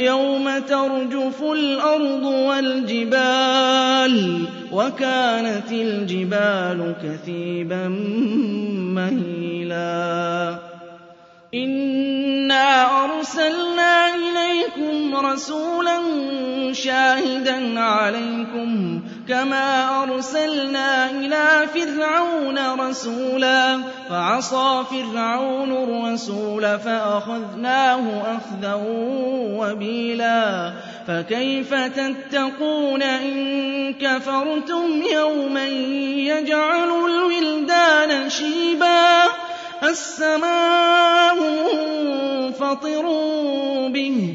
يَوْمَ تَرْجُفُ الْأَرْضُ وَالْجِبَالُ وَكَانَتِ الْجِبَالُ كَثِيبًا مَّهِيلًا. رَسُولًا شَاهِدًا عَلَيْكُمْ كَمَا أَرْسَلْنَا إِلَىٰ فِرْعَوْنَ رَسُولًا فَعَصَىٰ فِرْعَوْنُ الرَّسُولَ فَأَخَذْنَاهُ أَخْذًا وَبِيلًا. فَكَيْفَ تَتَّقُونَ إِن كَفَرْتُمْ يَوْمًا يَجْعَلُ الْوِلْدَانَ شِيبًا؟ السَّمَاءُ مُنفَطِرٌ بِهِ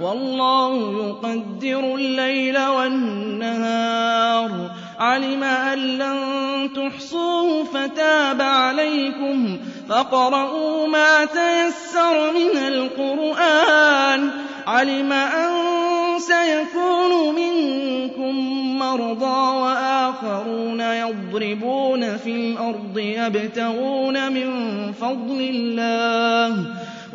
وَاللَّهُ يُقَدِّرُ اللَّيْلَ وَالنَّهَارَ. عَلِمَ أَن لَّن تُحْصُوهُ فَتَابَ عَلَيْكُمْ. فَاقْرَءُوا مَا تَيَسَّرَ مِنَ الْقُرْآنِ. عَلِمَ أَن سَيَكُونُ مِنكُم مَّرْضَىٰ وَآخَرُونَ يَضْرِبُونَ فِي الْأَرْضِ يَبْتَغُونَ مِن فَضْلِ اللَّهِ.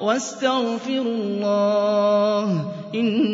وَاسْتَغْفِرُوا اللَّهَ إِنَّ